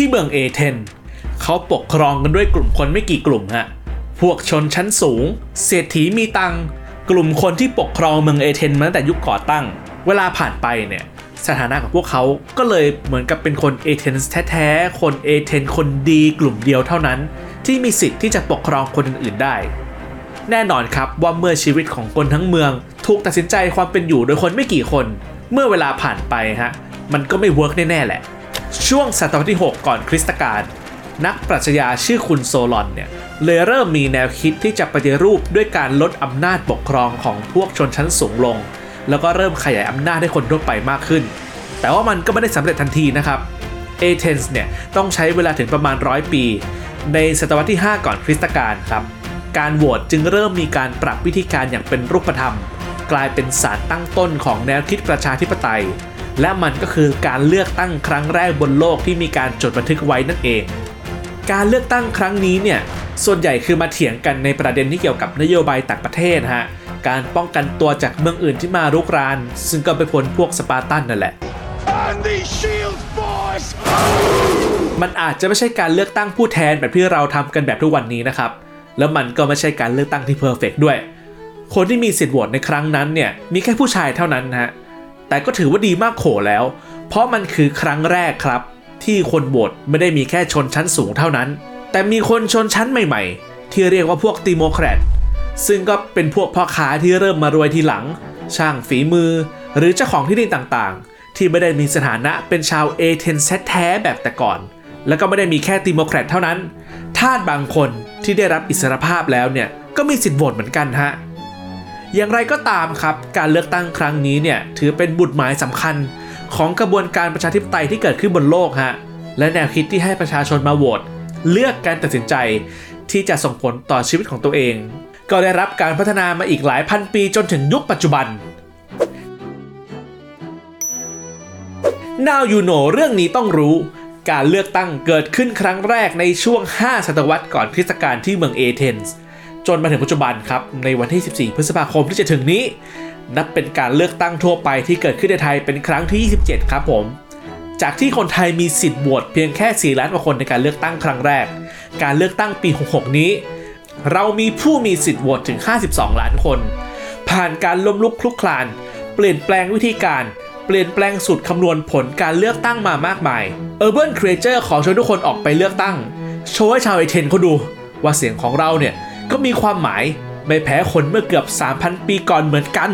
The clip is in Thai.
ที่เมืองเอเธนเขาปกครองกันด้วยกลุ่มคนไม่กี่กลุ่มฮะ พวกชนชั้นสูง เศรษฐีมีตังกลุ่มคนที่ปกครองเมืองเอเธนมาตั้งแต่ยุคก่อตั้ง เวลาผ่านไปเนี่ยสถานะของพวกเขาก็เลยเหมือนกับเป็นคนเอเธนส์แท้ๆ คนเอเธนคนดีกลุ่มเดียวเท่านั้น ที่มีสิทธิ์ที่จะปกครองคนอื่นๆได้ แน่นอนครับว่าเมื่อชีวิตของคนทั้งเมือง ถูกตัดสินใจความเป็นอยู่โดยคนไม่กี่คน เมื่อเวลาผ่านไปฮะ มันก็ไม่ work แน่ๆแหละ ช่วงศตวรรษที่ 6 ก่อนคริสตกาลนักปรัชญาชื่อคุณโซลอนเนี่ยเลยเริ่มมีแนวคิดที่จะปฏิรูปด้วยการลดอำนาจปกครองของพวกชนชั้นสูงลง แล้วก็เริ่มขยายอำนาจให้คนทั่วไปมากขึ้น แต่ว่ามันก็ไม่ได้สำเร็จทันทีนะครับเอเธนส์เนี่ยต้องใช้เวลาถึงประมาณร้อยปี ในศตวรรษที่ 5 ก่อนคริสตกาลครับ การโหวตจึงเริ่มมีการปรับวิธีการอย่างเป็นรูปธรรม กลายเป็นสารตั้งต้นของแนวคิดประชาธิปไตย และมันก็คือการเลือกตั้งครั้งแรกบนโลกที่มีการจดบันทึกไว้นั่นเอง การเลือกตั้งครั้งนี้เนี่ยส่วนใหญ่คือมาเถียงกันในประเด็นที่เกี่ยวกับนโยบายต่างประเทศฮะการป้องกันตัวจากเมืองอื่นที่มารุกราน ซึ่งก็ไปพ้นพวกสปาร์ตันนั่นแหละ And these shields, boys! มันอาจจะไม่ใช่การเลือกตั้งผู้แทนแบบที่เราทำกันแบบทุกวันนี้นะครับ แล้วมันก็ไม่ใช่การเลือกตั้งที่ perfect ด้วย คนที่มีสิทธิ์โหวตในครั้งนั้นเนี่ยมีแค่ผู้ชายเท่านั้นนะฮะ แต่ก็ถือว่าดีมากโขแล้ว เพราะมันคือครั้งแรกครับ ที่คนโหวตไม่ได้มีแค่ชนชั้นสูงเท่านั้น แต่มีคนชนชั้นใหม่ๆ ที่เรียกว่าพวก timocrat ซึ่งก็เป็นพวกพ่อค้าที่เริ่มมารวยทีหลัง ช่างฝีมือ หรือเจ้าของที่ดินต่างๆ ที่ไม่ได้มีสถานะเป็นชาวเอเธนส์แท้ๆแบบแต่ก่อน แล้วก็ไม่ได้มีแค่ติโมแครตเท่านั้นทาสบางคนที่ได้รับอิสรภาพแล้วเนี่ยก็มีสิทธิ์โหวตเหมือนกันฮะ อย่างไรก็ตามครับ การเลือกตั้งครั้งนี้เนี่ยถือเป็นบุตรหมายสำคัญ ของกระบวนการประชาธิปไตยที่เกิดขึ้นบนโลกฮะและแนวคิดที่ให้ประชาชนมาโหวตเลือกการตัดสินใจ ที่จะส่งผลต่อชีวิตของตัวเอง ก็ได้รับการพัฒนามาอีกหลายพันปีจนถึงยุคปัจจุบัน Now you know เรื่องนี้ต้องรู้ การเลือกตั้งเกิดขึ้นครั้งแรกในช่วง 5 ศตวรรษก่อนคริสตกาลที่เมืองเอเธนส์ จนมาถึงปัจจุบันครับ ในวันที่ 14 พฤษภาคมที่จะถึงนี้ นับเป็นการเลือกตั้งทั่วไปที่เกิดขึ้นในไทยเป็นครั้งที่ 27 ครับผม จากที่คนไทยมีสิทธิ์โหวตเพียงแค่ 4 ล้านกว่าคนในการเลือกตั้งครั้งแรก การเลือกตั้งปี 66 นี้ เรามีผู้มีสิทธิ์โหวตถึง 52 ล้านคน ผ่านการล้มลุกคลุกคลาน เปลี่ยนแปลงวิธีการเปลี่ยนแปลงสูตรคำนวณผลการเลือกตั้งมามากมาย Urban Creature ขอชวนทุกคนออกไปเลือกตั้ง โชว์ให้ชาวไอเทนเขาดู ว่าเสียงของเราเนี่ย ก็มีความหมายไม่แพ้คนเมื่อเกือบ 3,000 ปีก่อนเหมือนกัน